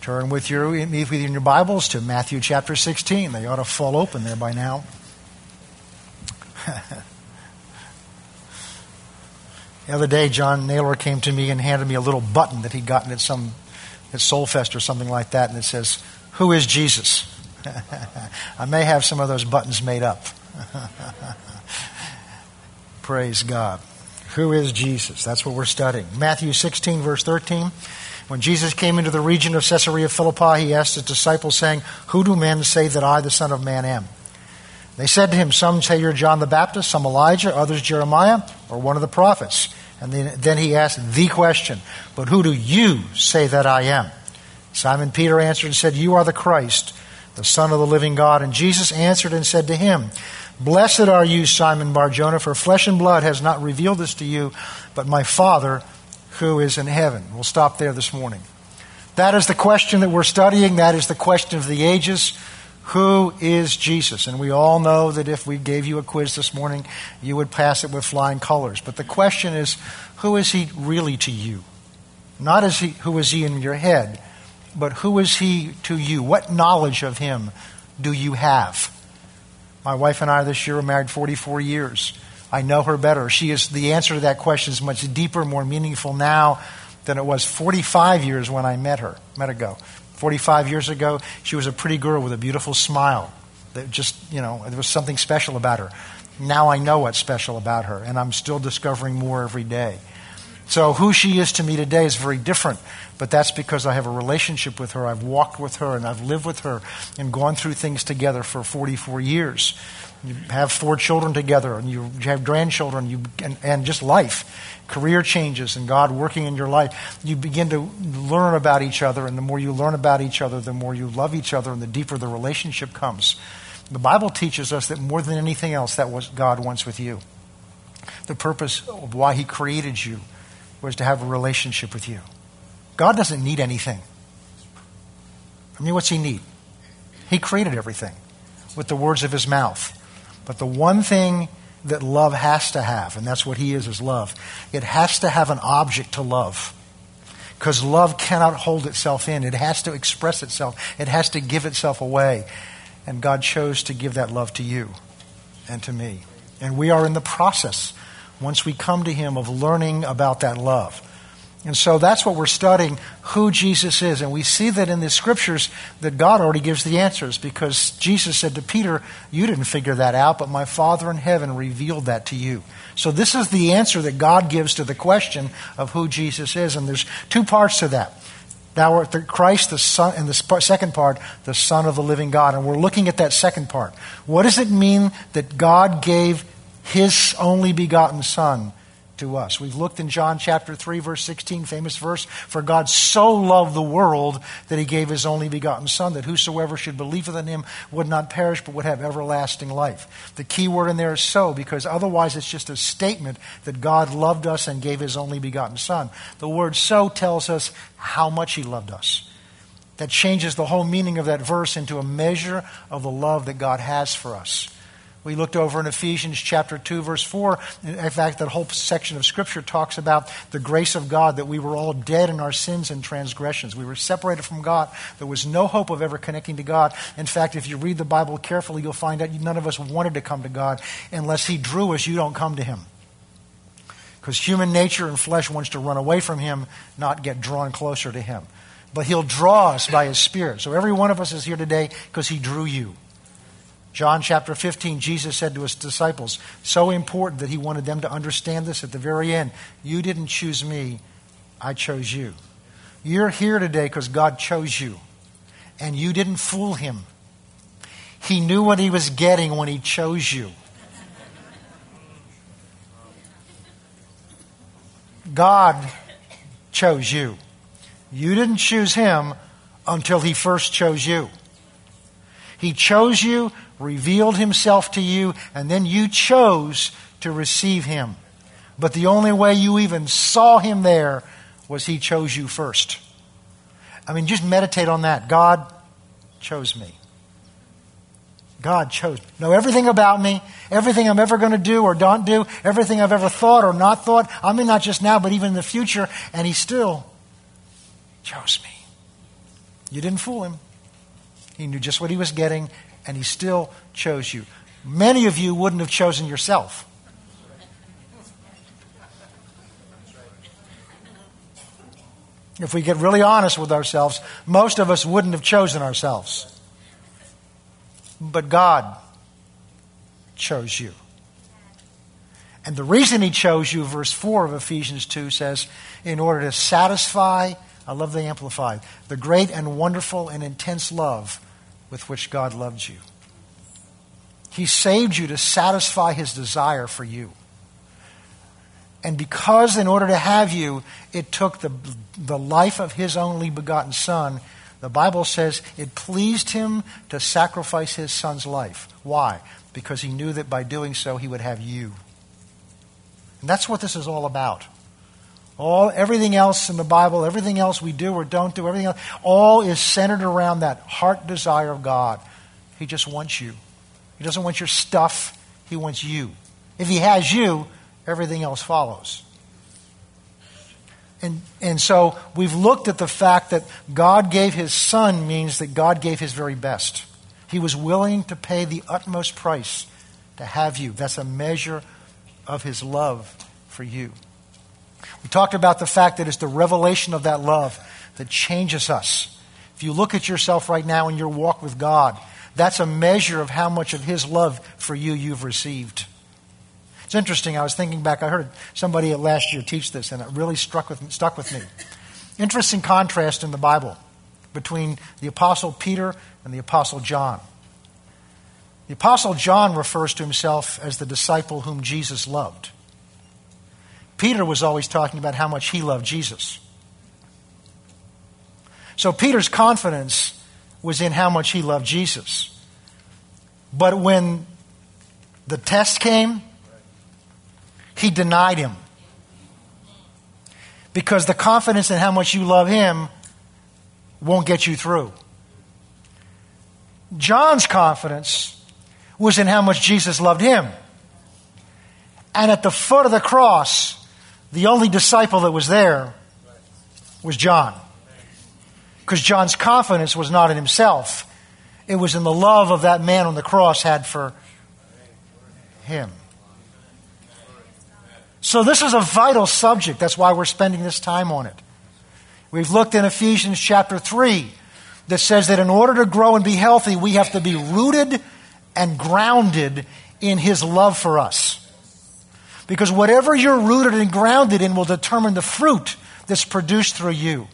Turn with your, with your Bibles to Matthew chapter 16. They ought to fall open there by now. the other day, John Naylor came to me and handed me a little button that he'd gotten at some at Soulfest or something like that, and it says, "Who is Jesus?" I may have some of those buttons made up. Praise God. Who is Jesus? That's what we're studying. Matthew 16, verse 13. When Jesus came into the region of Caesarea Philippi, he asked his disciples, saying, Who do men say that I, the Son of Man, am? They said to him, Some say you're John the Baptist, some Elijah, others Jeremiah, or one of the prophets. And then, then he asked the question, But who do you say that I am? Simon Peter answered and said, You are the Christ, the Son of the living God. And Jesus answered and said to him, Blessed are you, Simon Barjona, for flesh and blood has not revealed this to you, but my Father who is in heaven. We'll stop there this morning. That is the question that we're studying. That is the question of the ages. Who is Jesus? And we all know that if we gave you a quiz this morning, you would pass it with flying colors. But the question is, who is he really to you? Not as he, who is he in your head, but who is he to you? What knowledge of him do you have? My wife and I this year are married 44 years. I know her better. She is the answer to that question is much deeper, more meaningful now than it was 45 years when I met her, met ago. 45 years ago, she was a pretty girl with a beautiful smile. That just, you know, there was something special about her. Now I know what's special about her, and I'm still discovering more every day. So, who she is to me today is very different, but that's because I have a relationship with her. I've walked with her, and I've lived with her, and gone through things together for 44 years. You have four children together, and you have grandchildren, you, and, and just life, career changes, and God working in your life. You begin to learn about each other, and the more you learn about each other, the more you love each other, and the deeper the relationship comes. The Bible teaches us that more than anything else, that was God wants with you. The purpose of why He created you was to have a relationship with you. God doesn't need anything. I mean, what's He need? He created everything with the words of His mouth. But the one thing that love has to have, and that's what he is, is love, it has to have an object to love. Because love cannot hold itself in. It has to express itself. It has to give itself away. And God chose to give that love to you and to me. And we are in the process, once we come to Him, of learning about that love. And so that's what we're studying who Jesus is. And we see that in the scriptures that God already gives the answers because Jesus said to Peter, You didn't figure that out, but my Father in heaven revealed that to you. So this is the answer that God gives to the question of who Jesus is. And there's two parts to that. Thou art the Christ, the Son, and the second part, the Son of the living God. And we're looking at that second part. What does it mean that God gave his only begotten Son? To us. We've looked in John chapter 3, verse 16, famous verse, For God so loved the world that he gave his only begotten Son, that whosoever should believe in him would not perish, but would have everlasting life. The key word in there is so, because otherwise it's just a statement that God loved us and gave his only begotten Son. The word so tells us how much he loved us. That changes the whole meaning of that verse into a measure of the love that God has for us. We looked over in Ephesians chapter 2, verse 4. In fact, that whole section of Scripture talks about the grace of God, that we were all dead in our sins and transgressions. We were separated from God. There was no hope of ever connecting to God. In fact, if you read the Bible carefully, you'll find out none of us wanted to come to God. Unless He drew us, you don't come to Him. Because human nature and flesh wants to run away from Him, not get drawn closer to Him. But He'll draw us by His Spirit. So every one of us is here today because He drew you. John chapter 15, Jesus said to his disciples, so important that he wanted them to understand this at the very end. You didn't choose me, I chose you. You're here today because God chose you, and you didn't fool him. He knew what he was getting when he chose you. God chose you. You didn't choose him until he first chose you. He chose you revealed himself to you, and then you chose to receive him. But the only way you even saw him there was he chose you first. I mean, just meditate on that. God chose me. God chose. Me. Know everything about me, everything I'm ever going to do or don't do, everything I've ever thought or not thought. I mean, not just now, but even in the future. And He still chose me. You didn't fool him. He knew just what he was getting, and he still chose you. Many of you wouldn't have chosen yourself. If we get really honest with ourselves, most of us wouldn't have chosen ourselves. But God chose you. And the reason He chose you, verse 4 of Ephesians 2 says, in order to satisfy, I love the Amplified, the great and wonderful and intense love with which God loved you. He saved you to satisfy His desire for you. And because, in order to have you, it took the, the life of his only begotten Son, the Bible says it pleased him to sacrifice his Son's life. Why? Because he knew that by doing so, he would have you. And that's what this is all about. All, everything else in the Bible, everything else we do or don't do, everything else, all is centered around that heart desire of God. He just wants you. He doesn't want your stuff, He wants you. If He has you, everything else follows. And, and so we've looked at the fact that God gave his son means that God gave his very best. He was willing to pay the utmost price to have you. That's a measure of his love for you. We talked about the fact that it's the revelation of that love that changes us. If you look at yourself right now in your walk with God, that's a measure of how much of his love for you you've received. It's interesting. I was thinking back. I heard somebody last year teach this, and it really struck with, stuck with me. Interesting contrast in the Bible between the Apostle Peter and the Apostle John. The Apostle John refers to himself as the disciple whom Jesus loved. Peter was always talking about how much he loved Jesus. So Peter's confidence was in how much he loved Jesus. But when the test came, he denied him. Because the confidence in how much you love him won't get you through. John's confidence was in how much Jesus loved him. And at the foot of the cross, the only disciple that was there was John. Because John's confidence was not in himself, it was in the love of that man on the cross had for him. So, this is a vital subject. That's why we're spending this time on it. We've looked in Ephesians chapter 3 that says that in order to grow and be healthy, we have to be rooted and grounded in His love for us. Because whatever you're rooted and grounded in will determine the fruit that's produced through you.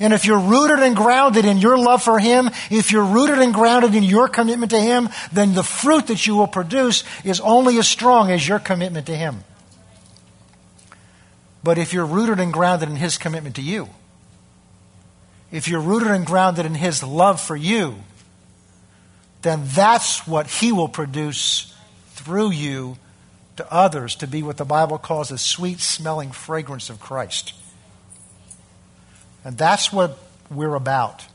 And if you're rooted and grounded in your love for Him, if you're rooted and grounded in your commitment to Him, then the fruit that you will produce is only as strong as your commitment to Him. But if you're rooted and grounded in His commitment to you, if you're rooted and grounded in His love for you, then that's what He will produce through you to others to be what the Bible calls a sweet smelling fragrance of Christ. And that's what we're about.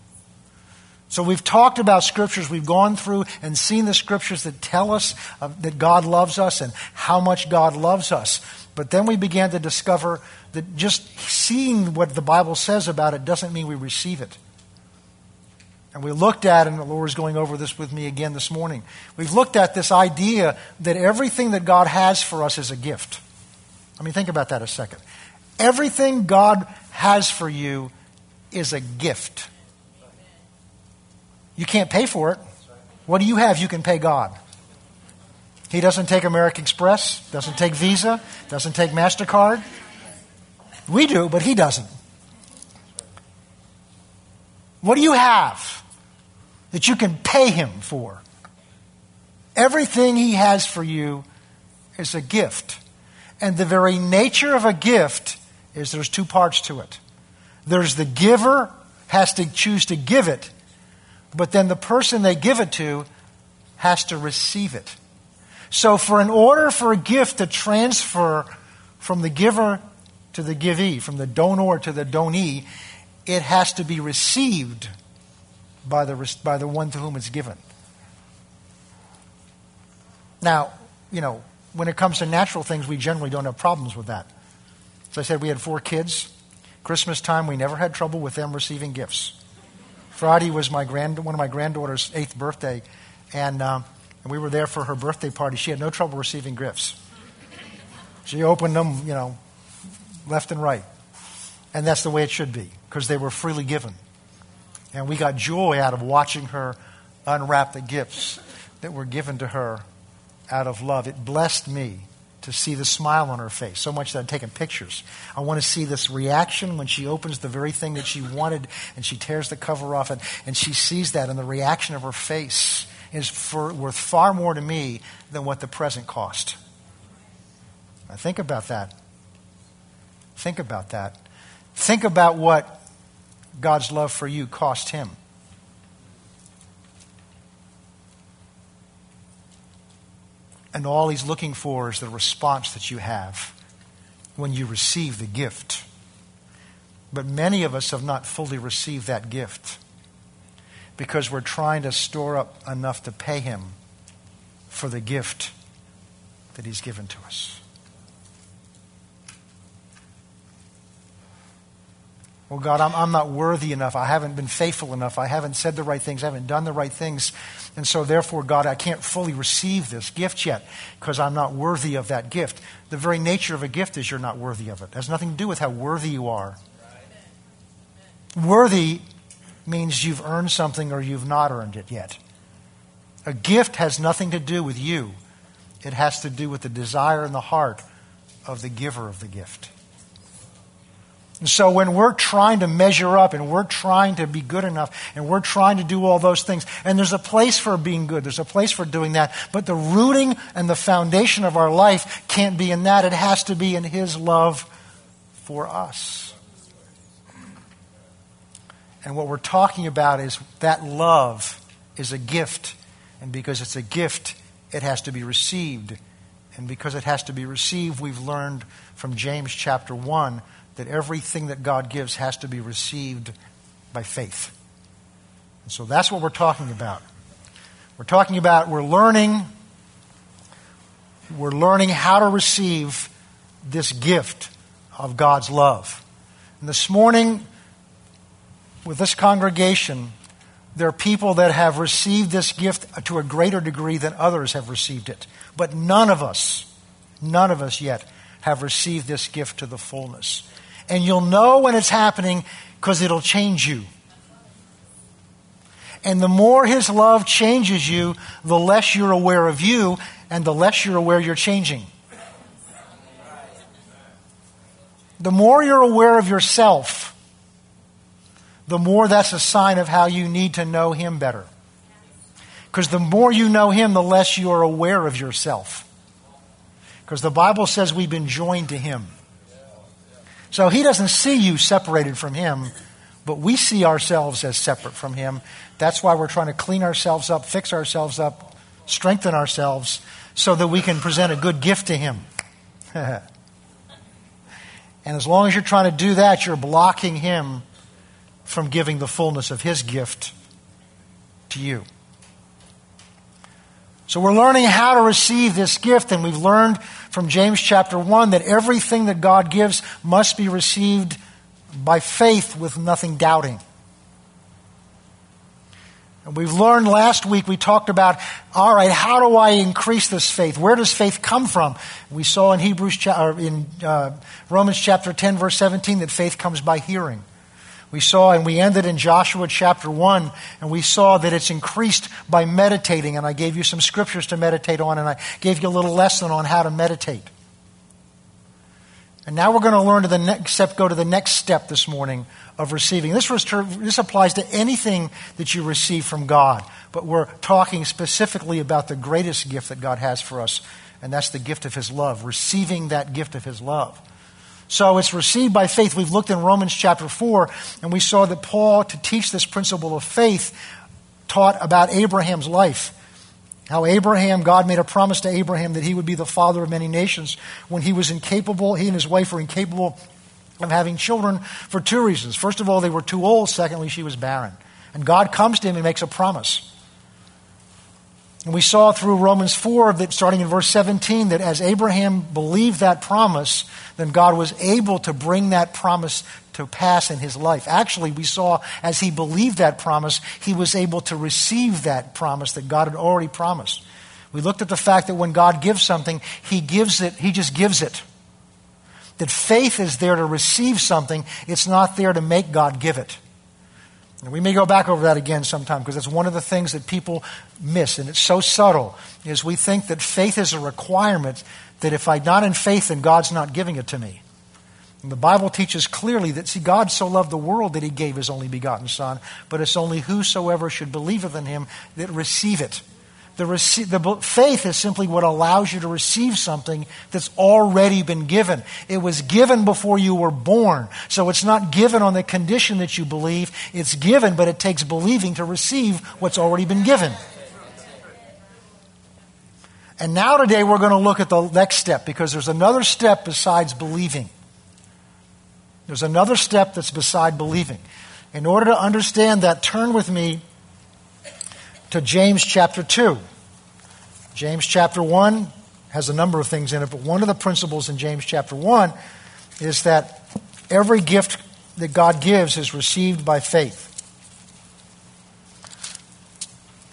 So we've talked about scriptures. We've gone through and seen the scriptures that tell us uh, that God loves us and how much God loves us. But then we began to discover that just seeing what the Bible says about it doesn't mean we receive it. And we looked at, and the Lord is going over this with me again this morning. We've looked at this idea that everything that God has for us is a gift. I mean, think about that a second. Everything God has for you is a gift. You can't pay for it. What do you have you can pay God? He doesn't take American Express, doesn't take Visa, doesn't take MasterCard. We do, but he doesn't. What do you have that you can pay him for? Everything he has for you is a gift. And the very nature of a gift is there's two parts to it. There's the giver has to choose to give it, but then the person they give it to has to receive it. So, for in order for a gift to transfer from the giver to the givee, from the donor to the donee, it has to be received by the, by the one to whom it's given. Now, you know, when it comes to natural things, we generally don't have problems with that. As I said, we had four kids. Christmas time, we never had trouble with them receiving gifts. Friday was my grand, one of my granddaughter's eighth birthday, and, um, and we were there for her birthday party. She had no trouble receiving gifts. She opened them, you know, left and right. And that's the way it should be, because they were freely given. And we got joy out of watching her unwrap the gifts that were given to her out of love. It blessed me to see the smile on her face so much that I'm taking pictures. I want to see this reaction when she opens the very thing that she wanted and she tears the cover off and, and she sees that and the reaction of her face is for, worth far more to me than what the present cost. Now think about that. Think about that. Think about what God's love for you cost him. And all he's looking for is the response that you have when you receive the gift. But many of us have not fully received that gift because we're trying to store up enough to pay him for the gift that he's given to us. Well, God, I'm, I'm not worthy enough. I haven't been faithful enough. I haven't said the right things. I haven't done the right things. And so, therefore, God, I can't fully receive this gift yet because I'm not worthy of that gift. The very nature of a gift is you're not worthy of it. It has nothing to do with how worthy you are. Worthy means you've earned something or you've not earned it yet. A gift has nothing to do with you, it has to do with the desire in the heart of the giver of the gift. And so when we're trying to measure up and we're trying to be good enough and we're trying to do all those things, and there's a place for being good, there's a place for doing that, but the rooting and the foundation of our life can't be in that. It has to be in His love for us. And what we're talking about is that love is a gift. And because it's a gift, it has to be received. And because it has to be received, we've learned from James chapter 1 that everything that God gives has to be received by faith. And so that's what we're talking about. We're talking about we're learning we're learning how to receive this gift of God's love. And this morning with this congregation there are people that have received this gift to a greater degree than others have received it. But none of us, none of us yet have received this gift to the fullness. And you'll know when it's happening because it'll change you. And the more His love changes you, the less you're aware of you, and the less you're aware you're changing. The more you're aware of yourself, the more that's a sign of how you need to know Him better. Because the more you know Him, the less you are aware of yourself. Because the Bible says we've been joined to Him. So he doesn't see you separated from him, but we see ourselves as separate from him. That's why we're trying to clean ourselves up, fix ourselves up, strengthen ourselves so that we can present a good gift to him. and as long as you're trying to do that, you're blocking him from giving the fullness of his gift to you. So we're learning how to receive this gift, and we've learned from James chapter 1 that everything that God gives must be received by faith with nothing doubting. And we've learned last week, we talked about, all right, how do I increase this faith? Where does faith come from? We saw in Hebrews, in uh, Romans chapter 10, verse 17, that faith comes by hearing. We saw, and we ended in Joshua chapter 1, and we saw that it's increased by meditating. And I gave you some scriptures to meditate on, and I gave you a little lesson on how to meditate. And now we're going to learn to the next step, go to the next step this morning of receiving. This, this applies to anything that you receive from God, but we're talking specifically about the greatest gift that God has for us, and that's the gift of His love, receiving that gift of His love. So it's received by faith. We've looked in Romans chapter 4, and we saw that Paul, to teach this principle of faith, taught about Abraham's life. How Abraham, God made a promise to Abraham that he would be the father of many nations when he was incapable, he and his wife were incapable of having children for two reasons. First of all, they were too old. Secondly, she was barren. And God comes to him and makes a promise. And we saw through Romans 4 that starting in verse 17 that as Abraham believed that promise, then God was able to bring that promise to pass in his life. Actually, we saw as he believed that promise, he was able to receive that promise that God had already promised. We looked at the fact that when God gives something, he gives it, he just gives it. That faith is there to receive something, it's not there to make God give it. And we may go back over that again sometime because that's one of the things that people miss, and it's so subtle, is we think that faith is a requirement that if I'm not in faith, then God's not giving it to me. And the Bible teaches clearly that, see, God so loved the world that he gave his only begotten Son, but it's only whosoever should believeth in him that receive it. The, rece- the faith is simply what allows you to receive something that's already been given. It was given before you were born. So it's not given on the condition that you believe. It's given, but it takes believing to receive what's already been given. And now today we're going to look at the next step because there's another step besides believing. There's another step that's beside believing. In order to understand that, turn with me to James chapter 2. James chapter 1 has a number of things in it, but one of the principles in James chapter 1 is that every gift that God gives is received by faith.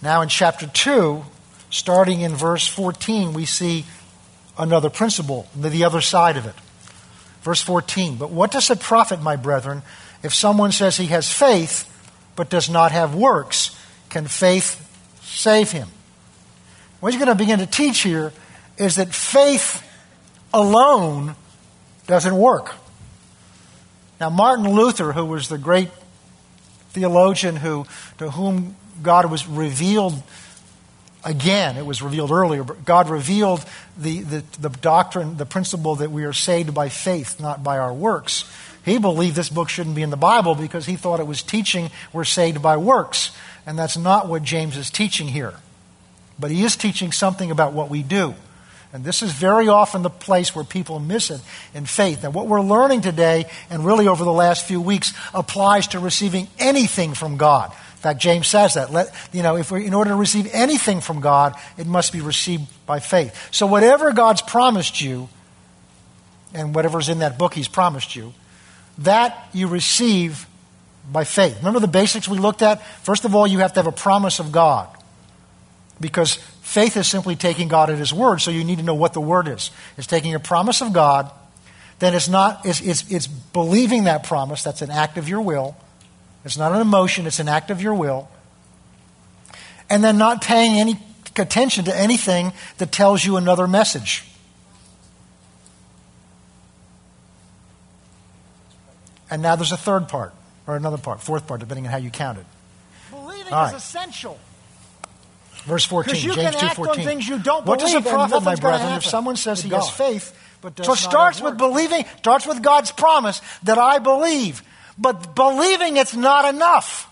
Now, in chapter 2, starting in verse 14, we see another principle, the other side of it. Verse 14, but what does it profit, my brethren, if someone says he has faith but does not have works? Can faith save him. What he's going to begin to teach here is that faith alone doesn't work. Now, Martin Luther, who was the great theologian who, to whom God was revealed again, it was revealed earlier, but God revealed the, the, the doctrine, the principle that we are saved by faith, not by our works. He believed this book shouldn't be in the Bible because he thought it was teaching we're saved by works. And that's not what James is teaching here. But he is teaching something about what we do. And this is very often the place where people miss it in faith. And what we're learning today, and really over the last few weeks, applies to receiving anything from God. In fact, James says that. Let, you know, if we in order to receive anything from God, it must be received by faith. So whatever God's promised you, and whatever's in that book He's promised you, that you receive by faith. Remember the basics we looked at? First of all, you have to have a promise of God. Because faith is simply taking God at His word, so you need to know what the word is. It's taking a promise of God, then it's not, it's, it's, it's believing that promise, that's an act of your will. It's not an emotion, it's an act of your will. And then not paying any attention to anything that tells you another message. And now there's a third part or another part, fourth part, depending on how you count it. Believing right. is essential. Verse 14, you James two fourteen. things you don't what does it profit, my brethren, if someone says he God. has faith, but does so it starts with believing, starts with God's promise that I believe. But believing it's not enough.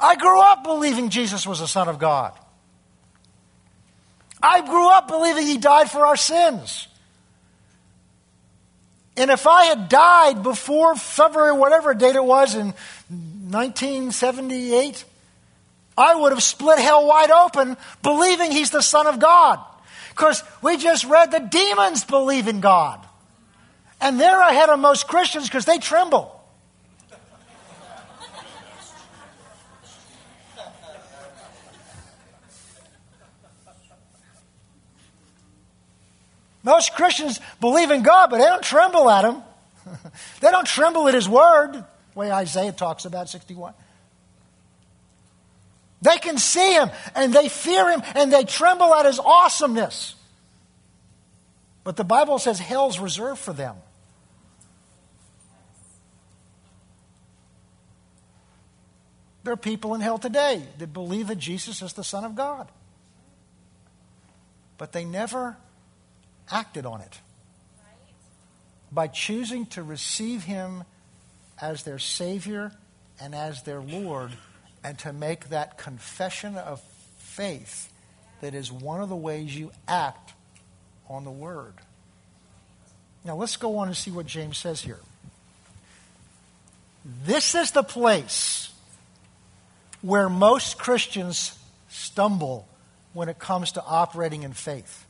I grew up believing Jesus was the Son of God. I grew up believing He died for our sins. And if I had died before February, whatever date it was in 1978, I would have split hell wide open believing he's the Son of God. Because we just read the demons believe in God. And they're ahead of most Christians because they tremble. Most Christians believe in God, but they don't tremble at Him. they don't tremble at His Word, the way Isaiah talks about 61. They can see Him and they fear Him and they tremble at His awesomeness. But the Bible says hell's reserved for them. There are people in hell today that believe that Jesus is the Son of God. But they never acted on it by choosing to receive Him as their Savior and as their Lord, and to make that confession of faith that is one of the ways you act on the Word. Now, let's go on and see what James says here. This is the place where most Christians stumble when it comes to operating in faith.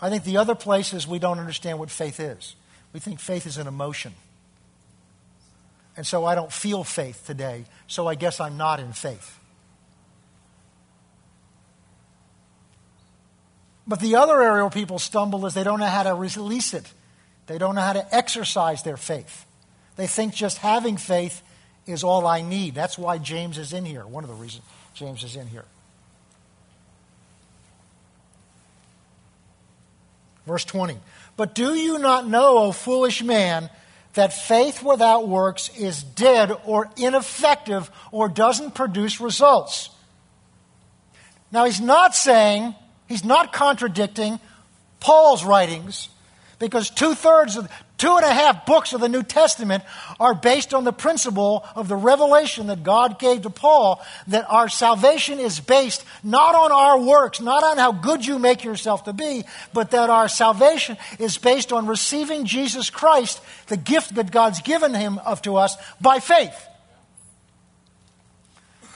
I think the other place is we don't understand what faith is. We think faith is an emotion. And so I don't feel faith today, so I guess I'm not in faith. But the other area where people stumble is they don't know how to release it. They don't know how to exercise their faith. They think just having faith is all I need. That's why James is in here, one of the reasons James is in here. Verse 20. But do you not know, O foolish man, that faith without works is dead or ineffective or doesn't produce results? Now, he's not saying, he's not contradicting Paul's writings because two thirds of, two and a half books of the New Testament are based on the principle of the revelation that God gave to Paul that our salvation is based not on our works, not on how good you make yourself to be, but that our salvation is based on receiving Jesus Christ, the gift that God's given him of to us by faith.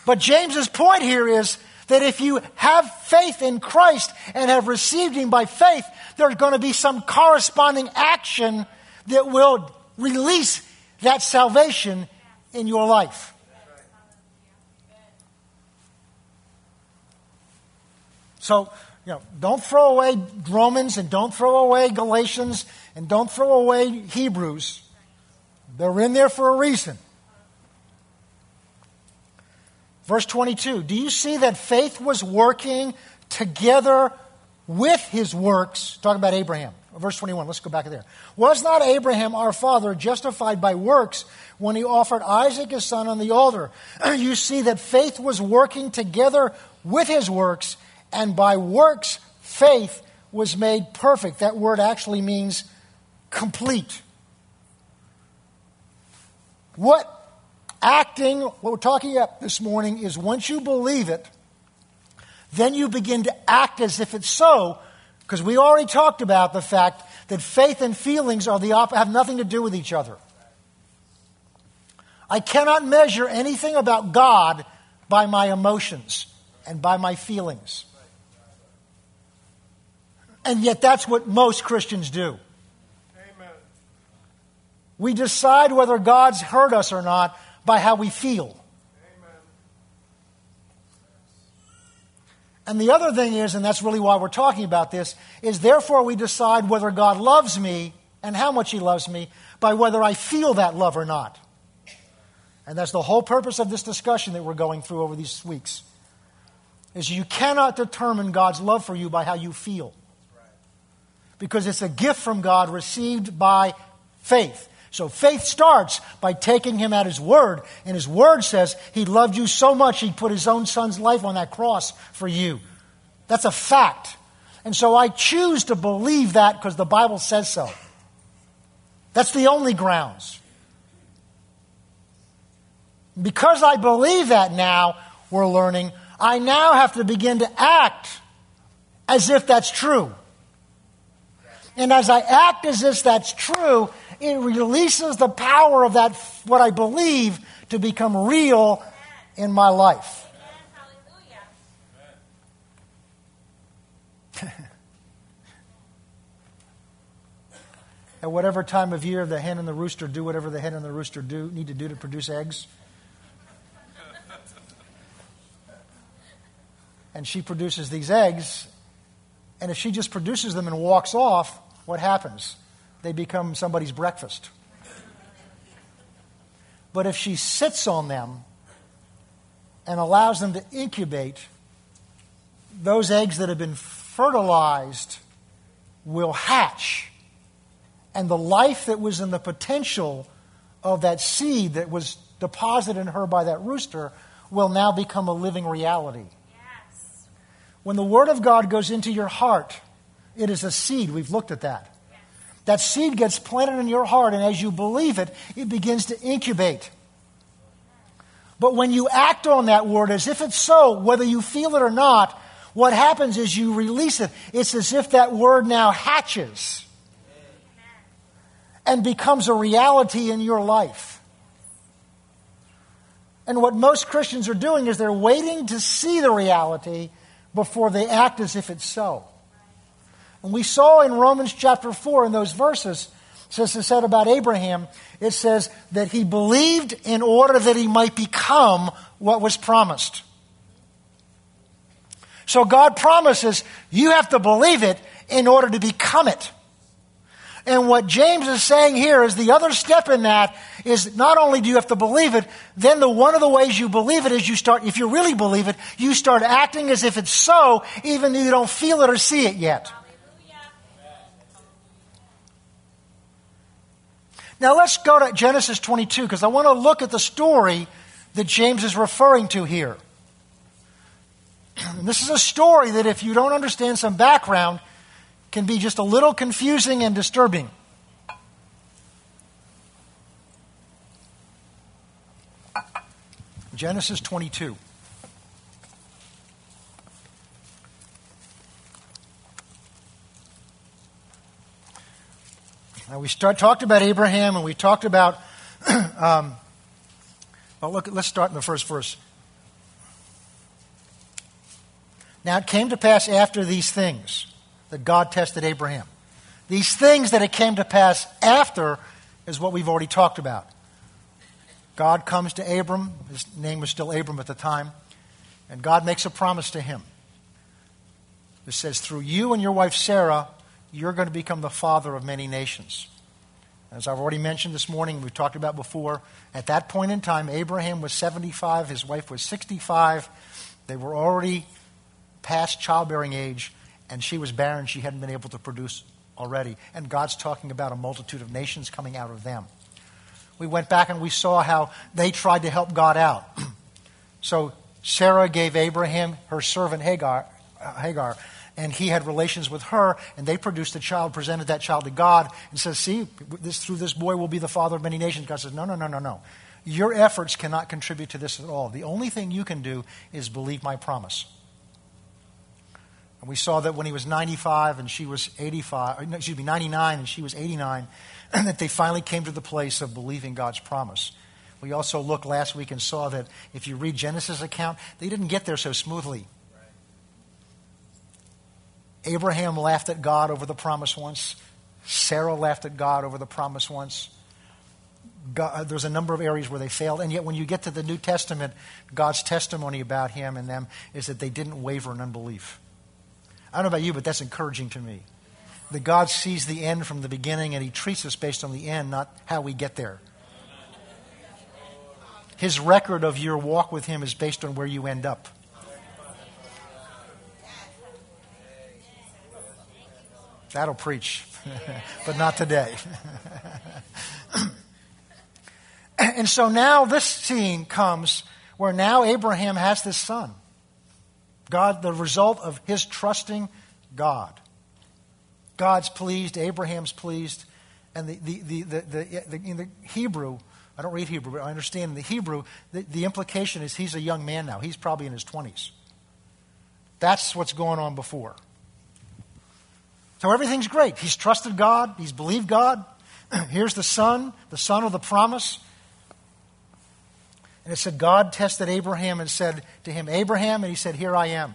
But James's point here is that if you have faith in Christ and have received Him by faith, there's going to be some corresponding action that will release that salvation in your life. So, you know, don't throw away Romans and don't throw away Galatians and don't throw away Hebrews. They're in there for a reason. Verse 22 Do you see that faith was working together with his works? Talking about Abraham. Verse 21, let's go back there. Was not Abraham our father justified by works when he offered Isaac his son on the altar? you see that faith was working together with his works, and by works, faith was made perfect. That word actually means complete. What Acting, what we're talking about this morning is once you believe it, then you begin to act as if it's so, because we already talked about the fact that faith and feelings are the op- have nothing to do with each other. I cannot measure anything about God by my emotions and by my feelings. And yet, that's what most Christians do. Amen. We decide whether God's hurt us or not by how we feel. And the other thing is, and that's really why we're talking about this, is therefore we decide whether God loves me and how much He loves me by whether I feel that love or not. And that's the whole purpose of this discussion that we're going through over these weeks. Is you cannot determine God's love for you by how you feel. Because it's a gift from God received by faith. So faith starts by taking him at his word. And his word says he loved you so much he put his own son's life on that cross for you. That's a fact. And so I choose to believe that because the Bible says so. That's the only grounds. Because I believe that now, we're learning, I now have to begin to act as if that's true. And as I act as if that's true, it releases the power of that, what I believe, to become real in my life. At whatever time of year the hen and the rooster do whatever the hen and the rooster do need to do to produce eggs. and she produces these eggs, and if she just produces them and walks off, what happens? They become somebody's breakfast. But if she sits on them and allows them to incubate, those eggs that have been fertilized will hatch. And the life that was in the potential of that seed that was deposited in her by that rooster will now become a living reality. Yes. When the Word of God goes into your heart, it is a seed. We've looked at that. That seed gets planted in your heart, and as you believe it, it begins to incubate. But when you act on that word as if it's so, whether you feel it or not, what happens is you release it. It's as if that word now hatches and becomes a reality in your life. And what most Christians are doing is they're waiting to see the reality before they act as if it's so. And we saw in Romans chapter 4 in those verses, says it said about Abraham, it says that he believed in order that he might become what was promised. So God promises you have to believe it in order to become it. And what James is saying here is the other step in that is not only do you have to believe it, then the one of the ways you believe it is you start, if you really believe it, you start acting as if it's so, even though you don't feel it or see it yet. Now let's go to Genesis 22 because I want to look at the story that James is referring to here. And this is a story that, if you don't understand some background, can be just a little confusing and disturbing. Genesis 22. We start, talked about Abraham and we talked about. um, well, look, let's start in the first verse. Now it came to pass after these things that God tested Abraham. These things that it came to pass after is what we've already talked about. God comes to Abram, his name was still Abram at the time, and God makes a promise to him. It says, Through you and your wife Sarah, you're going to become the father of many nations. As I've already mentioned this morning, we've talked about before, at that point in time, Abraham was 75, his wife was 65. They were already past childbearing age, and she was barren. She hadn't been able to produce already. And God's talking about a multitude of nations coming out of them. We went back and we saw how they tried to help God out. so Sarah gave Abraham her servant Hagar, uh, Hagar, and he had relations with her, and they produced a child, presented that child to God, and says, "See, this, through this boy will be the father of many nations." God says, "No, no, no, no, no. Your efforts cannot contribute to this at all. The only thing you can do is believe my promise." And we saw that when he was 95 and she was 85, excuse me, 99 and she was 89, that they finally came to the place of believing God's promise. We also looked last week and saw that if you read Genesis' account, they didn't get there so smoothly. Abraham laughed at God over the promise once. Sarah laughed at God over the promise once. God, uh, there's a number of areas where they failed. And yet, when you get to the New Testament, God's testimony about him and them is that they didn't waver in unbelief. I don't know about you, but that's encouraging to me. That God sees the end from the beginning and He treats us based on the end, not how we get there. His record of your walk with Him is based on where you end up. That'll preach, but not today. and so now this scene comes where now Abraham has this son. God, the result of his trusting God. God's pleased, Abraham's pleased, and the, the, the, the, in the Hebrew, I don't read Hebrew, but I understand the Hebrew, the, the implication is he's a young man now. He's probably in his 20s. That's what's going on before. So everything's great. He's trusted God, he's believed God. Here's the son, the son of the promise. And it said, God tested Abraham and said to him, Abraham, and he said, Here I am.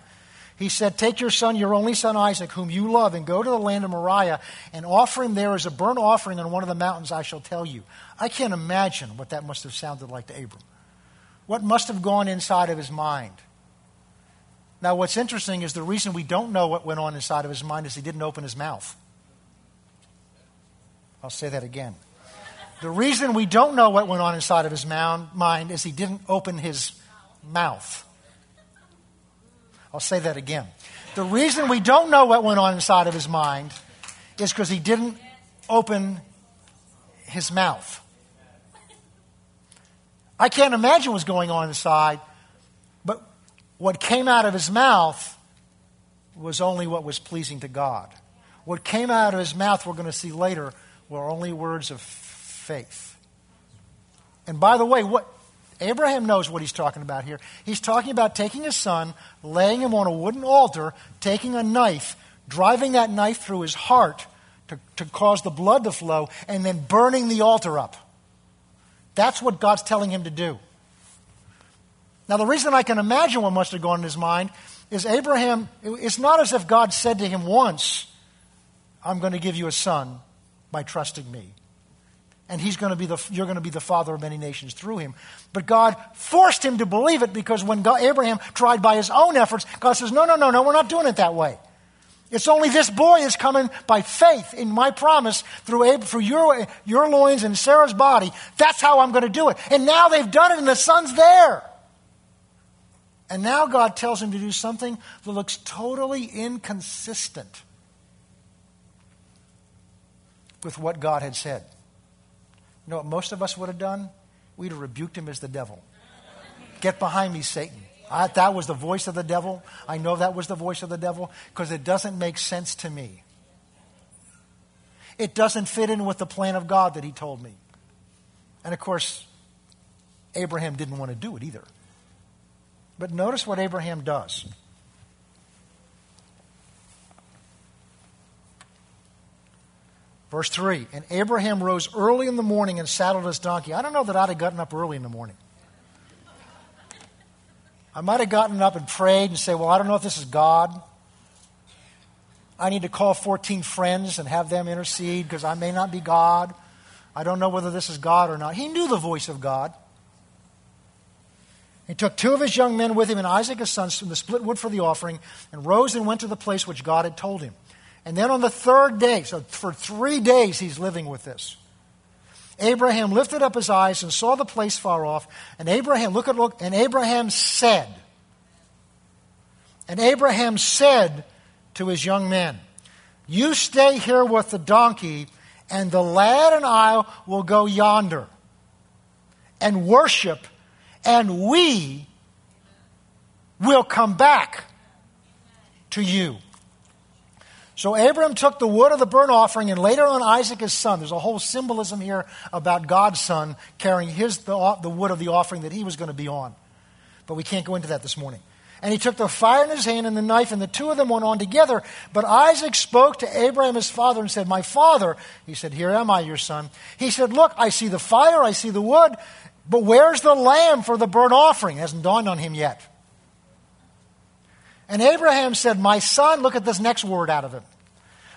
He said, Take your son, your only son Isaac, whom you love, and go to the land of Moriah and offer him there as a burnt offering on one of the mountains I shall tell you. I can't imagine what that must have sounded like to Abram. What must have gone inside of his mind. Now, what's interesting is the reason we don't know what went on inside of his mind is he didn't open his mouth. I'll say that again. The reason we don't know what went on inside of his mind is he didn't open his mouth. I'll say that again. The reason we don't know what went on inside of his mind is because he didn't open his mouth. I can't imagine what's going on inside, what came out of his mouth was only what was pleasing to God. What came out of his mouth, we're going to see later, were only words of faith. And by the way, what Abraham knows what he's talking about here. He's talking about taking his son, laying him on a wooden altar, taking a knife, driving that knife through his heart to, to cause the blood to flow, and then burning the altar up. That's what God's telling him to do. Now, the reason I can imagine what must have gone in his mind is Abraham, it's not as if God said to him once, I'm going to give you a son by trusting me. And he's going to be the, you're going to be the father of many nations through him. But God forced him to believe it because when God, Abraham tried by his own efforts, God says, No, no, no, no, we're not doing it that way. It's only this boy is coming by faith in my promise through, through your, your loins and Sarah's body. That's how I'm going to do it. And now they've done it, and the son's there. And now God tells him to do something that looks totally inconsistent with what God had said. You know what most of us would have done? We'd have rebuked him as the devil. Get behind me, Satan. I, that was the voice of the devil. I know that was the voice of the devil because it doesn't make sense to me. It doesn't fit in with the plan of God that he told me. And of course, Abraham didn't want to do it either. But notice what Abraham does. Verse 3 And Abraham rose early in the morning and saddled his donkey. I don't know that I'd have gotten up early in the morning. I might have gotten up and prayed and say, Well, I don't know if this is God. I need to call 14 friends and have them intercede because I may not be God. I don't know whether this is God or not. He knew the voice of God. He took two of his young men with him and Isaac his son, the split wood for the offering, and rose and went to the place which God had told him. And then on the third day, so for three days he's living with this. Abraham lifted up his eyes and saw the place far off. And Abraham, look at look, and Abraham said, and Abraham said to his young men, You stay here with the donkey, and the lad and I will go yonder and worship, and we will come back to you. So Abram took the wood of the burnt offering and later on Isaac his son. There's a whole symbolism here about God's son carrying his, the, the wood of the offering that he was going to be on. But we can't go into that this morning. And he took the fire in his hand and the knife, and the two of them went on together. But Isaac spoke to Abraham his father and said, My father, he said, Here am I, your son. He said, Look, I see the fire, I see the wood, but where's the lamb for the burnt offering? It hasn't dawned on him yet. And Abraham said, My son, look at this next word out of it.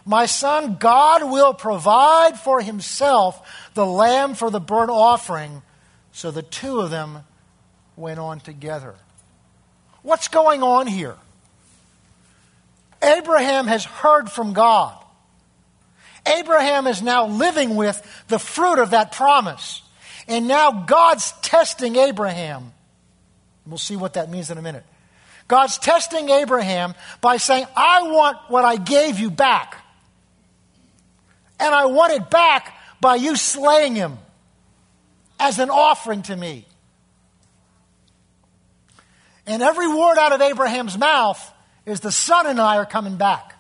My son, God will provide for himself the lamb for the burnt offering. So the two of them went on together. What's going on here? Abraham has heard from God. Abraham is now living with the fruit of that promise. And now God's testing Abraham. We'll see what that means in a minute. God's testing Abraham by saying, I want what I gave you back. And I want it back by you slaying him as an offering to me. And every word out of Abraham's mouth is the son and I are coming back.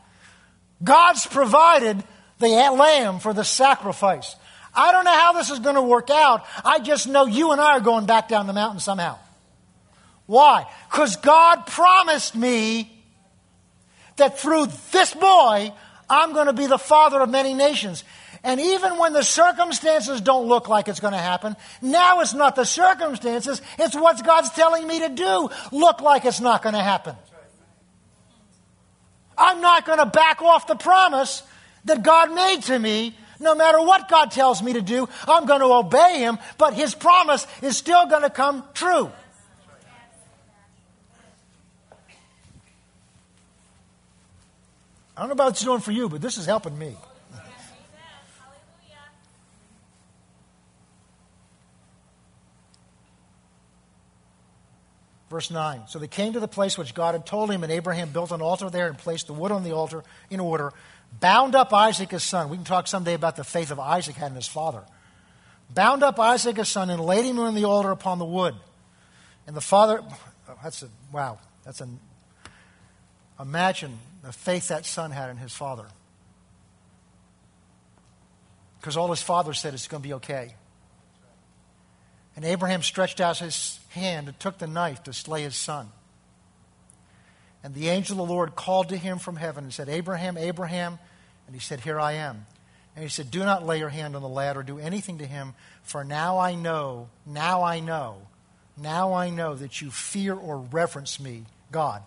God's provided the lamb for the sacrifice. I don't know how this is going to work out. I just know you and I are going back down the mountain somehow. Why? Because God promised me that through this boy, I'm going to be the father of many nations. And even when the circumstances don't look like it's going to happen, now it's not the circumstances, it's what God's telling me to do look like it's not going to happen. I'm not going to back off the promise that God made to me. No matter what God tells me to do, I'm going to obey Him, but His promise is still going to come true. I don't know about what it's doing for you, but this is helping me. Verse 9. So they came to the place which God had told him, and Abraham built an altar there and placed the wood on the altar in order, bound up Isaac his son. We can talk someday about the faith of Isaac had in his father. Bound up Isaac his son and laid him on the altar upon the wood. And the father, oh, that's a, wow, that's a, imagine the faith that son had in his father. Because all his father said is going to be okay. And Abraham stretched out his hand and took the knife to slay his son. And the angel of the Lord called to him from heaven and said, Abraham, Abraham. And he said, Here I am. And he said, Do not lay your hand on the lad or do anything to him, for now I know, now I know, now I know that you fear or reverence me, God,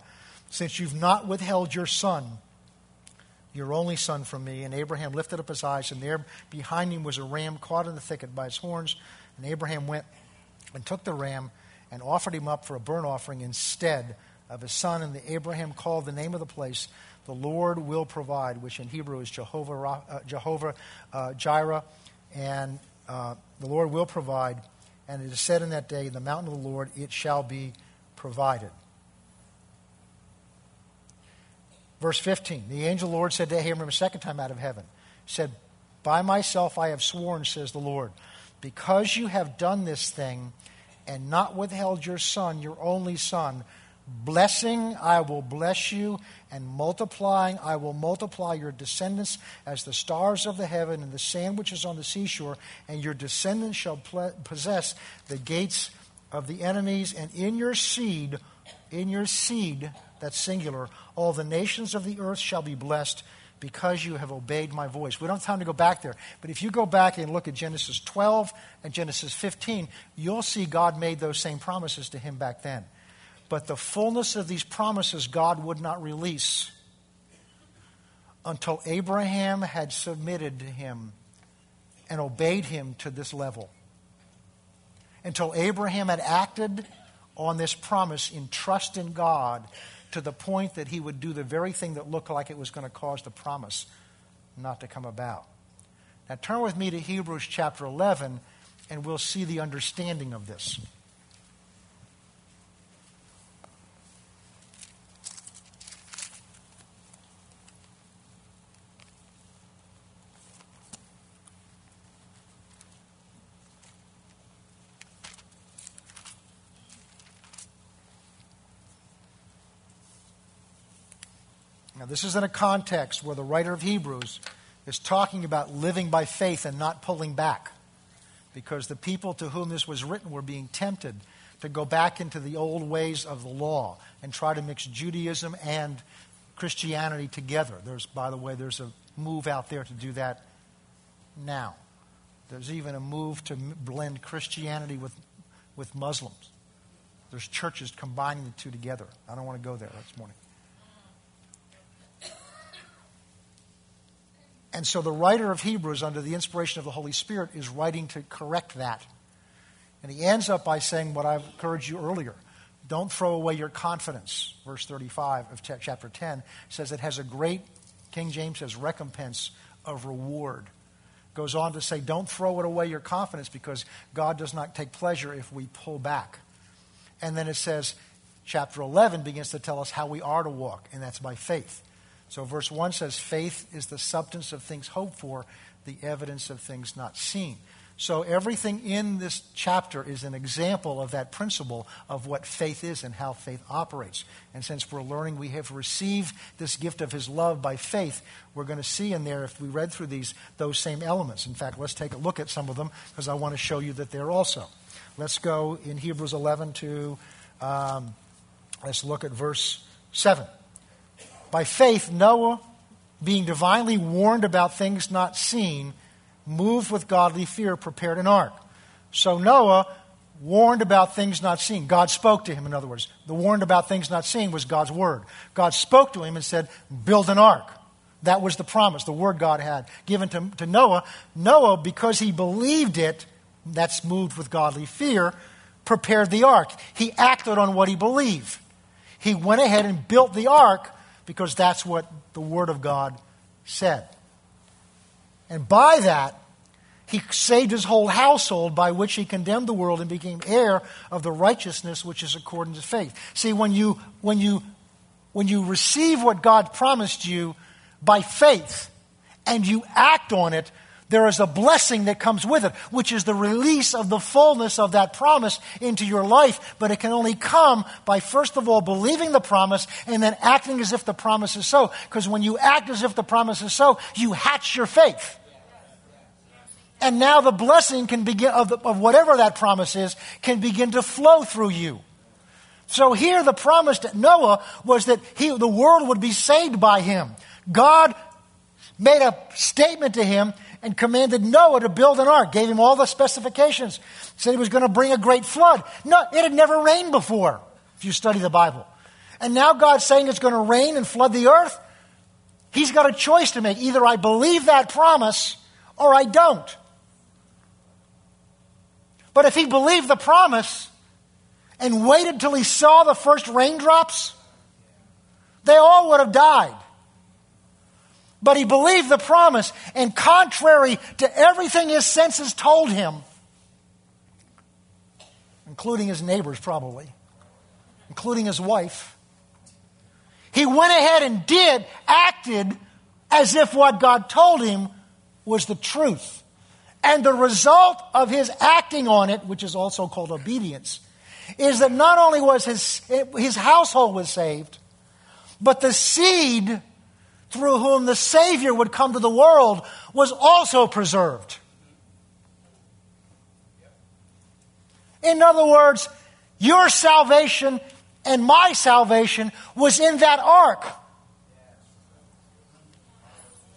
since you've not withheld your son, your only son from me. And Abraham lifted up his eyes, and there behind him was a ram caught in the thicket by its horns. And Abraham went and took the ram and offered him up for a burnt offering instead of his son. And the Abraham called the name of the place, the Lord will provide, which in Hebrew is Jehovah, uh, Jehovah uh, Jireh. And uh, the Lord will provide. And it is said in that day, in the mountain of the Lord, it shall be provided. Verse 15 The angel of the Lord said to Abraham a second time out of heaven, said, By myself I have sworn, says the Lord, because you have done this thing and not withheld your son, your only son, blessing I will bless you, and multiplying I will multiply your descendants as the stars of the heaven and the sand which is on the seashore, and your descendants shall possess the gates of the enemies, and in your seed, in your seed, that's singular, all the nations of the earth shall be blessed because you have obeyed my voice. We don't have time to go back there, but if you go back and look at Genesis 12 and Genesis 15, you'll see God made those same promises to him back then. But the fullness of these promises God would not release until Abraham had submitted to him and obeyed him to this level. Until Abraham had acted on this promise in trust in God to the point that he would do the very thing that looked like it was going to cause the promise not to come about. Now, turn with me to Hebrews chapter 11, and we'll see the understanding of this. Now, this is in a context where the writer of Hebrews is talking about living by faith and not pulling back. Because the people to whom this was written were being tempted to go back into the old ways of the law and try to mix Judaism and Christianity together. There's, by the way, there's a move out there to do that now. There's even a move to blend Christianity with, with Muslims. There's churches combining the two together. I don't want to go there this morning. And so the writer of Hebrews, under the inspiration of the Holy Spirit, is writing to correct that. And he ends up by saying what I've encouraged you earlier. Don't throw away your confidence. Verse 35 of chapter 10 says it has a great, King James says, recompense of reward. Goes on to say, don't throw it away your confidence because God does not take pleasure if we pull back. And then it says, chapter 11 begins to tell us how we are to walk, and that's by faith. So, verse 1 says, Faith is the substance of things hoped for, the evidence of things not seen. So, everything in this chapter is an example of that principle of what faith is and how faith operates. And since we're learning we have received this gift of His love by faith, we're going to see in there, if we read through these, those same elements. In fact, let's take a look at some of them because I want to show you that they're also. Let's go in Hebrews 11 to, um, let's look at verse 7. By faith, Noah, being divinely warned about things not seen, moved with godly fear, prepared an ark. So Noah warned about things not seen. God spoke to him, in other words. The warned about things not seen was God's word. God spoke to him and said, Build an ark. That was the promise, the word God had given to, to Noah. Noah, because he believed it, that's moved with godly fear, prepared the ark. He acted on what he believed. He went ahead and built the ark because that's what the Word of God said. And by that, he saved his whole household, by which he condemned the world and became heir of the righteousness which is according to faith. See, when you, when you, when you receive what God promised you by faith and you act on it, there is a blessing that comes with it, which is the release of the fullness of that promise into your life. But it can only come by, first of all, believing the promise and then acting as if the promise is so. Because when you act as if the promise is so, you hatch your faith. And now the blessing can begin, of, the, of whatever that promise is, can begin to flow through you. So here the promise to Noah was that he, the world would be saved by him. God made a statement to him and commanded Noah to build an ark, gave him all the specifications, said he was going to bring a great flood. No, it had never rained before, if you study the Bible. And now God's saying it's going to rain and flood the earth. He's got a choice to make. Either I believe that promise or I don't. But if he believed the promise and waited till he saw the first raindrops, they all would have died. But he believed the promise, and contrary to everything his senses told him, including his neighbors probably, including his wife, he went ahead and did, acted as if what God told him was the truth. And the result of his acting on it, which is also called obedience, is that not only was his, his household was saved, but the seed through whom the Savior would come to the world was also preserved. In other words, your salvation and my salvation was in that ark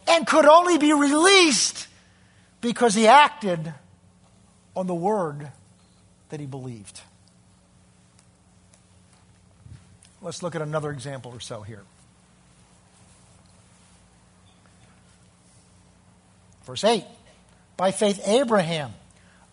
and could only be released because he acted on the word that he believed. Let's look at another example or so here. Verse 8 By faith, Abraham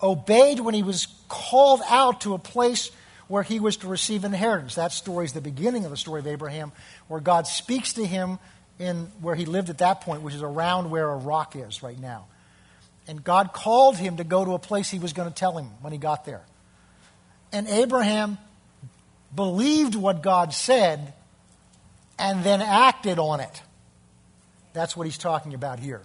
obeyed when he was called out to a place where he was to receive inheritance. That story is the beginning of the story of Abraham, where God speaks to him in where he lived at that point, which is around where Iraq is right now. And God called him to go to a place he was going to tell him when he got there. And Abraham believed what God said and then acted on it. That's what he's talking about here.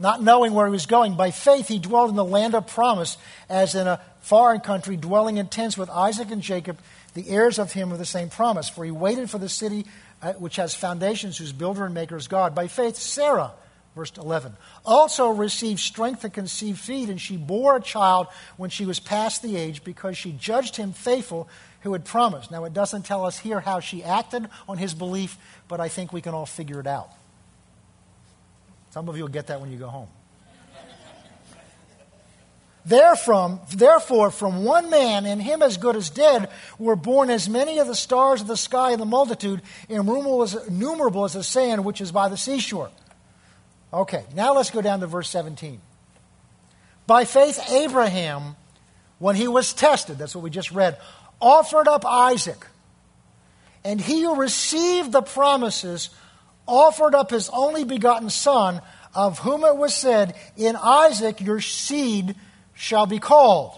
Not knowing where he was going, by faith he dwelled in the land of promise, as in a foreign country, dwelling in tents with Isaac and Jacob, the heirs of him of the same promise. For he waited for the city uh, which has foundations, whose builder and maker is God. By faith, Sarah, verse 11, also received strength to conceive seed, and she bore a child when she was past the age, because she judged him faithful who had promised. Now, it doesn't tell us here how she acted on his belief, but I think we can all figure it out. Some of you will get that when you go home. Therefrom, therefore, from one man, and him as good as dead, were born as many of the stars of the sky in the multitude, innumerable as, the sand which is by the seashore. Okay, now let's go down to verse 17. By faith, Abraham, when he was tested, that's what we just read, offered up Isaac. And he who received the promises offered up his only begotten son, of whom it was said, In Isaac your seed shall be called.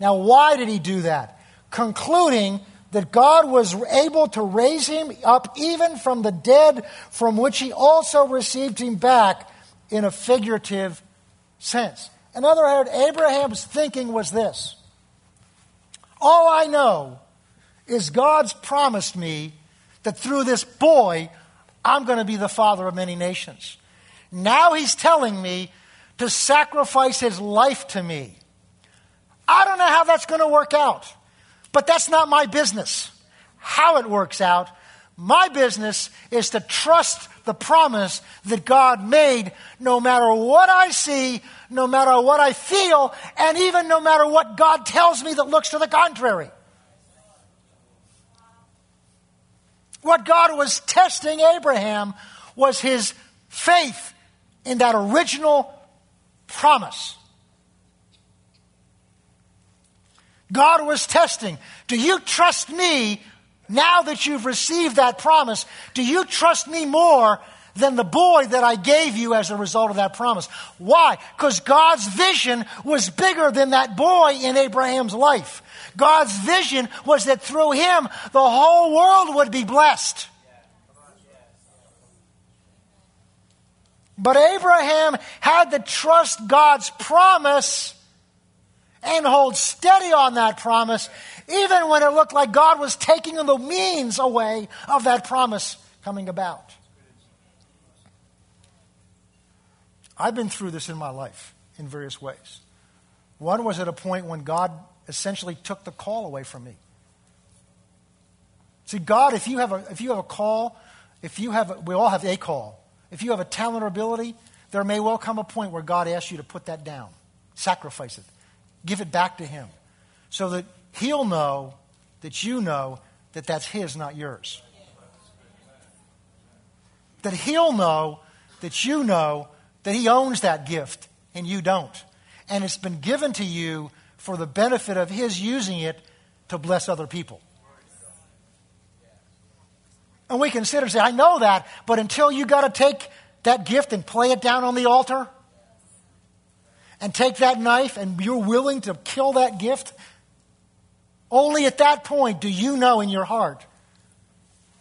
Now, why did he do that? Concluding that God was able to raise him up even from the dead, from which he also received him back in a figurative sense. In other words, Abraham's thinking was this All I know is God's promised me that through this boy, I'm going to be the father of many nations. Now he's telling me to sacrifice his life to me. I don't know how that's going to work out, but that's not my business. How it works out, my business is to trust the promise that God made no matter what I see, no matter what I feel, and even no matter what God tells me that looks to the contrary. What God was testing Abraham was his faith in that original promise. God was testing. Do you trust me now that you've received that promise? Do you trust me more than the boy that I gave you as a result of that promise? Why? Because God's vision was bigger than that boy in Abraham's life. God's vision was that through him the whole world would be blessed. But Abraham had to trust God's promise and hold steady on that promise, even when it looked like God was taking the means away of that promise coming about. I've been through this in my life in various ways. One was at a point when God essentially took the call away from me. See, God, if you have a, if you have a call, if you have, a, we all have a call. If you have a talent or ability, there may well come a point where God asks you to put that down, sacrifice it, give it back to Him, so that He'll know that you know that that's His, not yours. That He'll know that you know that He owns that gift and you don't. And it's been given to you for the benefit of His using it to bless other people. And we consider say, I know that, but until you got to take that gift and play it down on the altar and take that knife and you're willing to kill that gift, only at that point do you know in your heart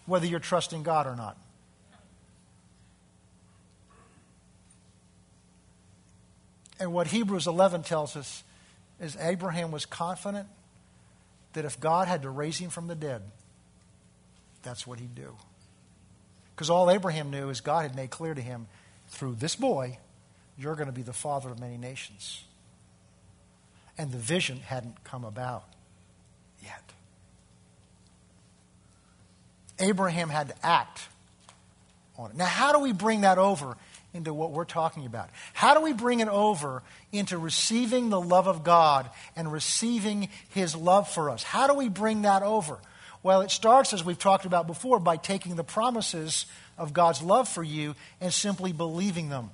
whether you're trusting God or not. And what Hebrews 11 tells us is Abraham was confident that if God had to raise him from the dead, that's what he'd do. Because all Abraham knew is God had made clear to him through this boy, you're going to be the father of many nations. And the vision hadn't come about yet. Abraham had to act on it. Now, how do we bring that over into what we're talking about? How do we bring it over into receiving the love of God and receiving His love for us? How do we bring that over? Well, it starts, as we've talked about before, by taking the promises of God's love for you and simply believing them.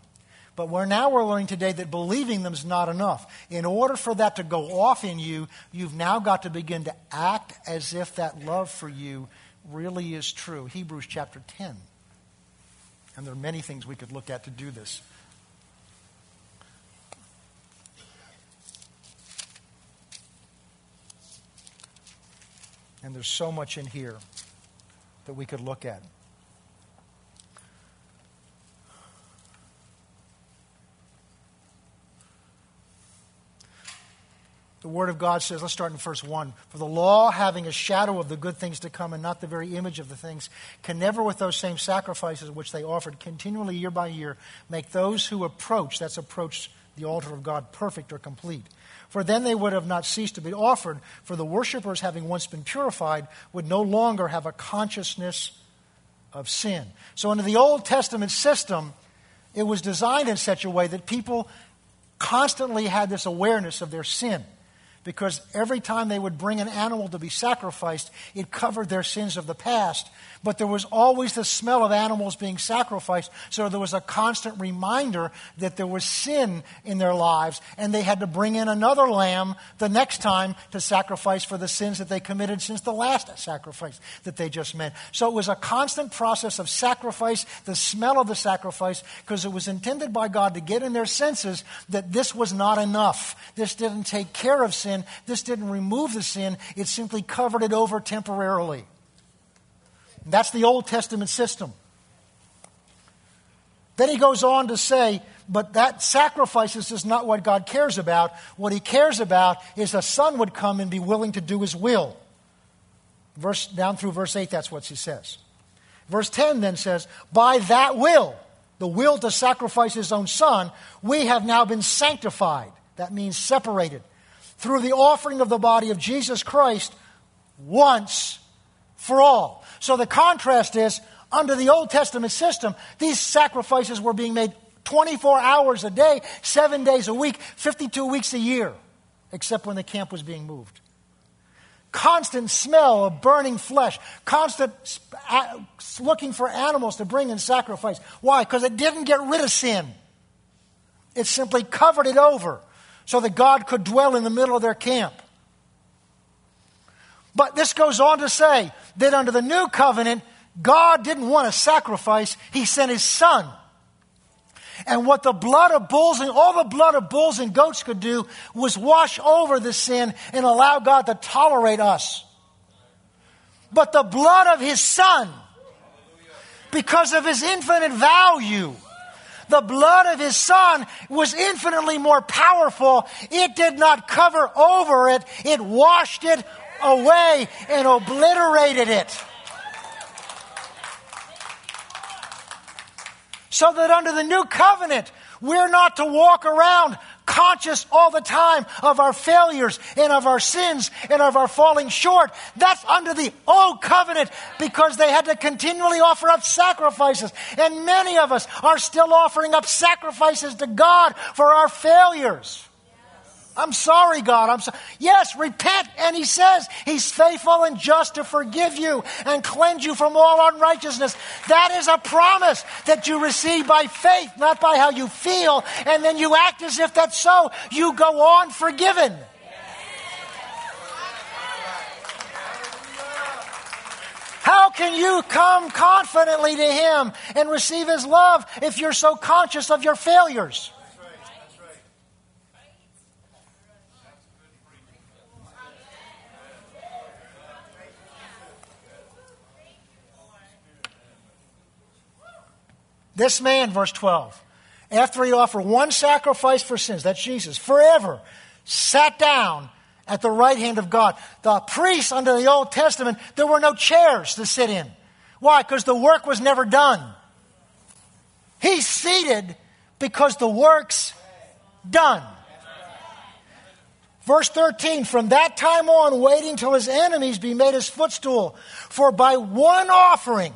But we're now we're learning today that believing them is not enough. In order for that to go off in you, you've now got to begin to act as if that love for you really is true. Hebrews chapter 10. And there are many things we could look at to do this. And there's so much in here that we could look at. The Word of God says, let's start in verse 1. For the law, having a shadow of the good things to come and not the very image of the things, can never, with those same sacrifices which they offered continually year by year, make those who approach, that's approach the altar of God, perfect or complete. For then they would have not ceased to be offered, for the worshippers, having once been purified, would no longer have a consciousness of sin. So, under the Old Testament system, it was designed in such a way that people constantly had this awareness of their sin because every time they would bring an animal to be sacrificed, it covered their sins of the past. But there was always the smell of animals being sacrificed, so there was a constant reminder that there was sin in their lives, and they had to bring in another lamb the next time to sacrifice for the sins that they committed since the last sacrifice that they just made. So it was a constant process of sacrifice, the smell of the sacrifice, because it was intended by God to get in their senses that this was not enough. This didn't take care of sin. This didn't remove the sin, it simply covered it over temporarily. That's the Old Testament system. Then he goes on to say, but that sacrifices is not what God cares about. What he cares about is a son would come and be willing to do his will. Verse down through verse 8, that's what he says. Verse 10 then says, By that will, the will to sacrifice his own son, we have now been sanctified. That means separated through the offering of the body of Jesus Christ once for all. So the contrast is under the Old Testament system, these sacrifices were being made 24 hours a day, seven days a week, 52 weeks a year, except when the camp was being moved. Constant smell of burning flesh, constant looking for animals to bring in sacrifice. Why? Because it didn't get rid of sin, it simply covered it over so that God could dwell in the middle of their camp. But this goes on to say that under the new covenant, God didn't want a sacrifice, He sent His Son. And what the blood of bulls and all the blood of bulls and goats could do was wash over the sin and allow God to tolerate us. But the blood of His Son, because of His infinite value, the blood of his son was infinitely more powerful. It did not cover over it, it washed it away and obliterated it. So that under the new covenant, we're not to walk around conscious all the time of our failures and of our sins and of our falling short. That's under the old covenant because they had to continually offer up sacrifices. And many of us are still offering up sacrifices to God for our failures. I'm sorry, God. I'm sorry. Yes, repent. And he says he's faithful and just to forgive you and cleanse you from all unrighteousness. That is a promise that you receive by faith, not by how you feel. And then you act as if that's so. You go on forgiven. How can you come confidently to Him and receive His love if you're so conscious of your failures? This man, verse 12, after he offered one sacrifice for sins, that's Jesus, forever, sat down at the right hand of God. The priests under the Old Testament, there were no chairs to sit in. Why? Because the work was never done. He's seated because the work's done. Verse 13, from that time on, waiting till his enemies be made his footstool. For by one offering,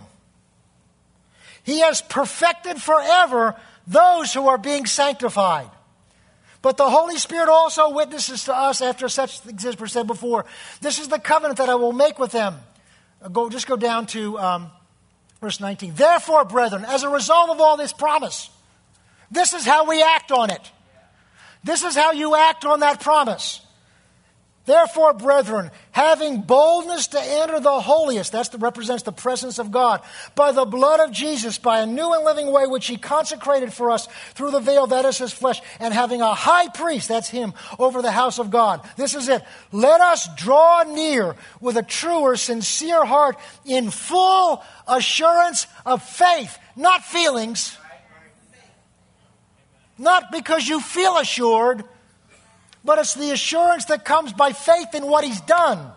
he has perfected forever those who are being sanctified. But the Holy Spirit also witnesses to us after such things as were said before. This is the covenant that I will make with them. Go, just go down to um, verse 19. Therefore, brethren, as a result of all this promise, this is how we act on it. This is how you act on that promise. Therefore, brethren, having boldness to enter the holiest, that represents the presence of God, by the blood of Jesus, by a new and living way which he consecrated for us through the veil that is his flesh, and having a high priest, that's him, over the house of God. This is it. Let us draw near with a truer, sincere heart in full assurance of faith, not feelings. Not because you feel assured but it's the assurance that comes by faith in what He's done.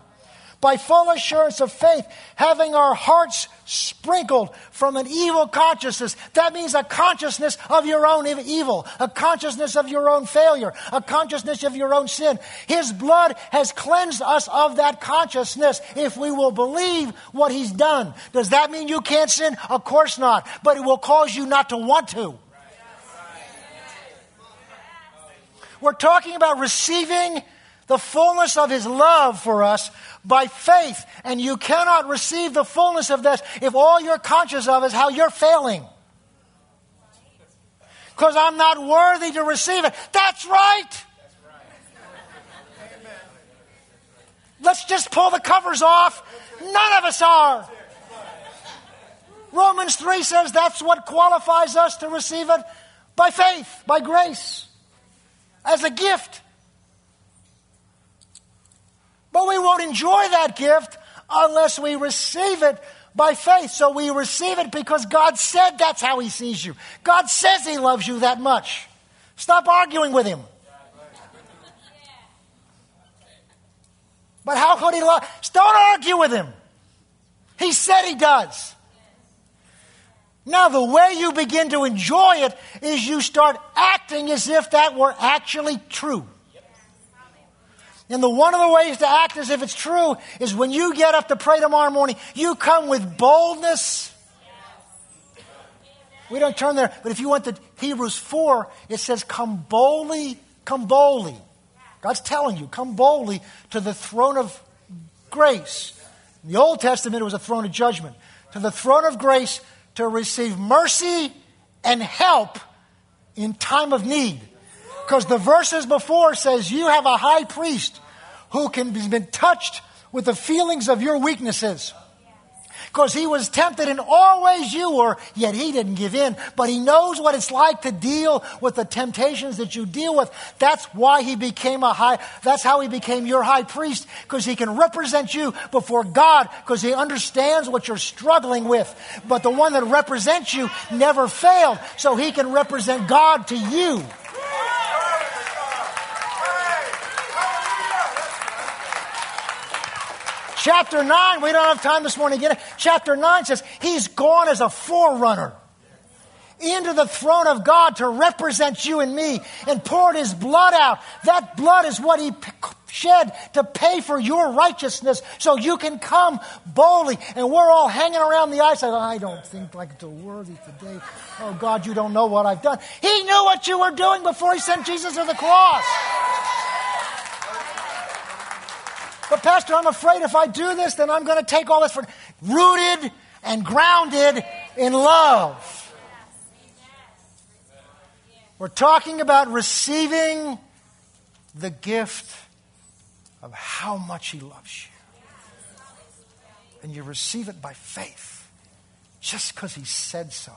By full assurance of faith, having our hearts sprinkled from an evil consciousness. That means a consciousness of your own evil, a consciousness of your own failure, a consciousness of your own sin. His blood has cleansed us of that consciousness if we will believe what He's done. Does that mean you can't sin? Of course not. But it will cause you not to want to. We're talking about receiving the fullness of His love for us by faith. And you cannot receive the fullness of this if all you're conscious of is how you're failing. Because I'm not worthy to receive it. That's right. Let's just pull the covers off. None of us are. Romans 3 says that's what qualifies us to receive it by faith, by grace as a gift. But we won't enjoy that gift unless we receive it by faith. So we receive it because God said that's how He sees you. God says He loves you that much. Stop arguing with Him. But how could He love? Don't argue with Him. He said He does. Now, the way you begin to enjoy it is you start acting as if that were actually true. And the one of the ways to act as if it's true is when you get up to pray tomorrow morning, you come with boldness. We don't turn there, but if you went to Hebrews 4, it says, Come boldly, come boldly. God's telling you, come boldly to the throne of grace. In the Old Testament, it was a throne of judgment. To the throne of grace to receive mercy and help in time of need. Because the verses before says you have a high priest who can be been touched with the feelings of your weaknesses because he was tempted in all ways you were, yet he didn't give in. But he knows what it's like to deal with the temptations that you deal with. That's why he became a high, that's how he became your high priest, because he can represent you before God, because he understands what you're struggling with. But the one that represents you never failed, so he can represent God to you. Chapter 9, we don't have time this morning to get it. Chapter 9 says, He's gone as a forerunner into the throne of God to represent you and me and poured His blood out. That blood is what He shed to pay for your righteousness so you can come boldly. And we're all hanging around the ice. I don't think like it's worthy today. Oh God, you don't know what I've done. He knew what you were doing before He sent Jesus to the cross. But, Pastor, I'm afraid if I do this, then I'm going to take all this for rooted and grounded in love. We're talking about receiving the gift of how much He loves you. And you receive it by faith, just because He said so.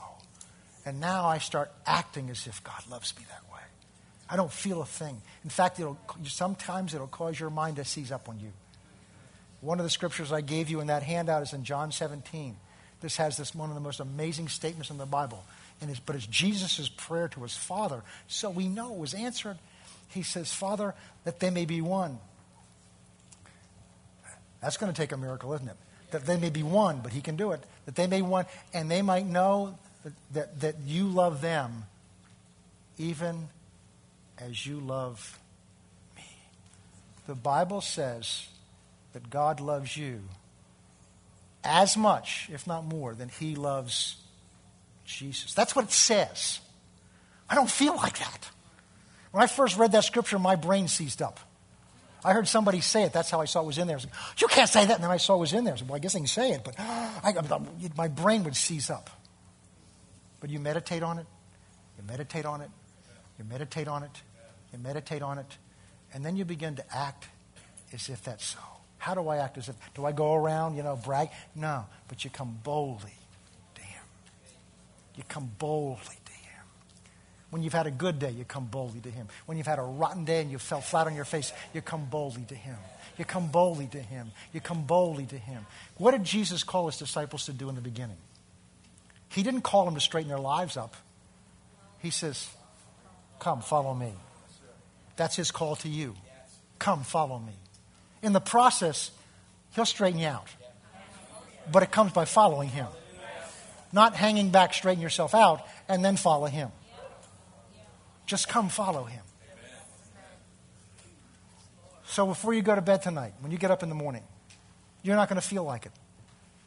And now I start acting as if God loves me that way. I don't feel a thing. In fact, it'll, sometimes it'll cause your mind to seize up on you. One of the scriptures I gave you in that handout is in John 17. This has this one of the most amazing statements in the Bible. And it's, but it's Jesus' prayer to his Father. So we know it was answered. He says, Father, that they may be one. That's going to take a miracle, isn't it? That they may be one, but he can do it. That they may one, and they might know that, that, that you love them even as you love me. The Bible says that God loves you as much, if not more, than he loves Jesus. That's what it says. I don't feel like that. When I first read that scripture, my brain seized up. I heard somebody say it. That's how I saw it was in there. Like, you can't say that. And then I saw it was in there. I said, well, I guess I can say it, but I, my brain would seize up. But you meditate on it, you meditate on it, you meditate on it, you meditate on it, and then you begin to act as if that's so. How do I act as if? Do I go around, you know, brag? No, but you come boldly to Him. You come boldly to Him. When you've had a good day, you come boldly to Him. When you've had a rotten day and you fell flat on your face, you come boldly to Him. You come boldly to Him. You come boldly to Him. What did Jesus call His disciples to do in the beginning? He didn't call them to straighten their lives up. He says, Come, follow me. That's His call to you. Come, follow me. In the process, He'll straighten you out. But it comes by following Him. Not hanging back, straighten yourself out, and then follow Him. Just come follow Him. So before you go to bed tonight, when you get up in the morning, you're not going to feel like it.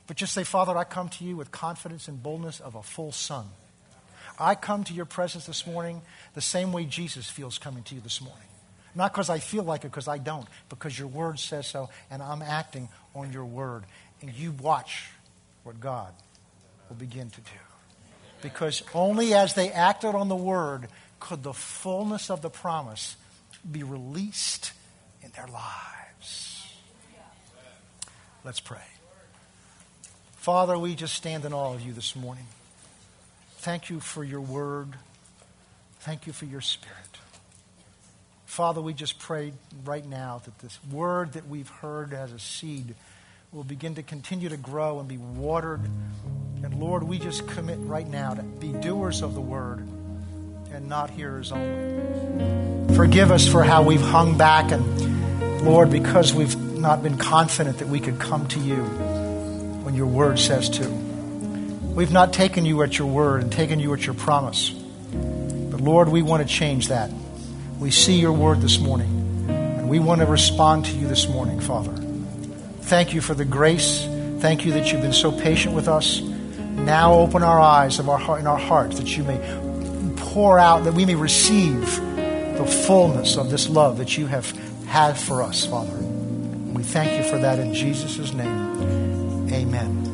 But just say, Father, I come to you with confidence and boldness of a full son. I come to your presence this morning the same way Jesus feels coming to you this morning. Not because I feel like it, because I don't, because your word says so, and I'm acting on your word. And you watch what God will begin to do. Because only as they acted on the word could the fullness of the promise be released in their lives. Let's pray. Father, we just stand in awe of you this morning. Thank you for your word. Thank you for your spirit. Father, we just pray right now that this word that we've heard as a seed will begin to continue to grow and be watered. And Lord, we just commit right now to be doers of the word and not hearers only. Forgive us for how we've hung back and, Lord, because we've not been confident that we could come to you when your word says to. We've not taken you at your word and taken you at your promise. But Lord, we want to change that. We see your word this morning, and we want to respond to you this morning, Father. Thank you for the grace. Thank you that you've been so patient with us. Now open our eyes of our heart in our hearts that you may pour out, that we may receive the fullness of this love that you have had for us, Father. We thank you for that in Jesus' name. Amen.